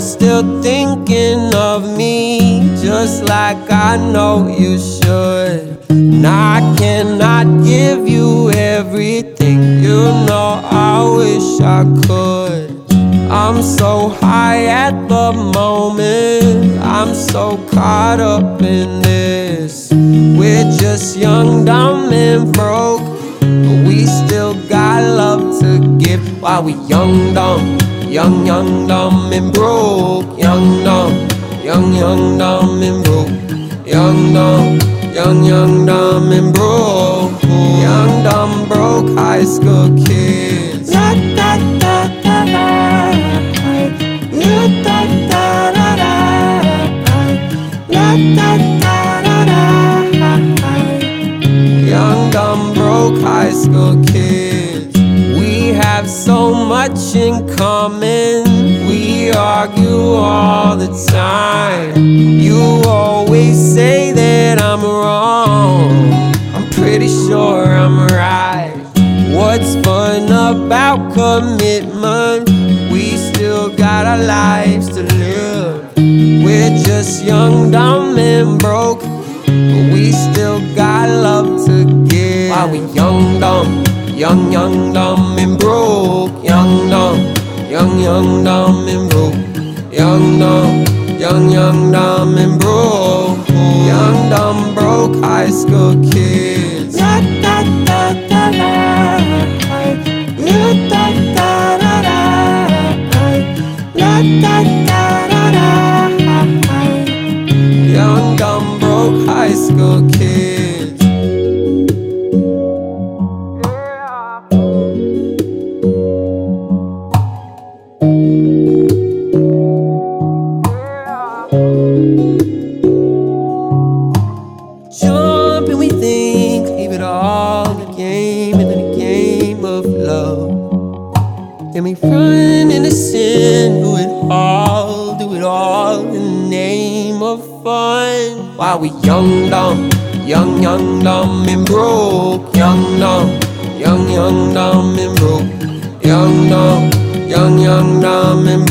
still thinking of me, just like I know you should. And I cannot give you everything, you know I wish I could. I'm so high at the moment, I'm so caught up in this. We're just young, dumb, and broke, but we still got love to give while we young, dumb. Young, young, dumb, and broke. Young, dumb, young, young, dumb, and broke. Young, dumb, young, young, dumb, and broke. Young, dumb, broke high school kids. La da da da da. La da da da da. La da da da da. Young, dumb, broke high school kids. So much in common. We argue all the time. You always say that I'm wrong. I'm pretty sure I'm right. What's fun about commitment? We still got our lives to live. We're just young, dumb, and broke. But we still got love to give. While we young, dumb, young, young, dumb, and broke. Young, dumb, young, young, dumb, and broke. Young, dumb, young, young, dumb, and broke. Young, dumb, broke high school kids. Da da da da da. Young, dumb, broke high school kids. Jump and we think, leave it all in the game, in the game of love. And we run into sin, do it all, do it all in the name of fun. While we young, dumb, young, young, dumb, and broke. Young, dumb, young, young, dumb, and broke. Young, dumb, young, young, dumb, and.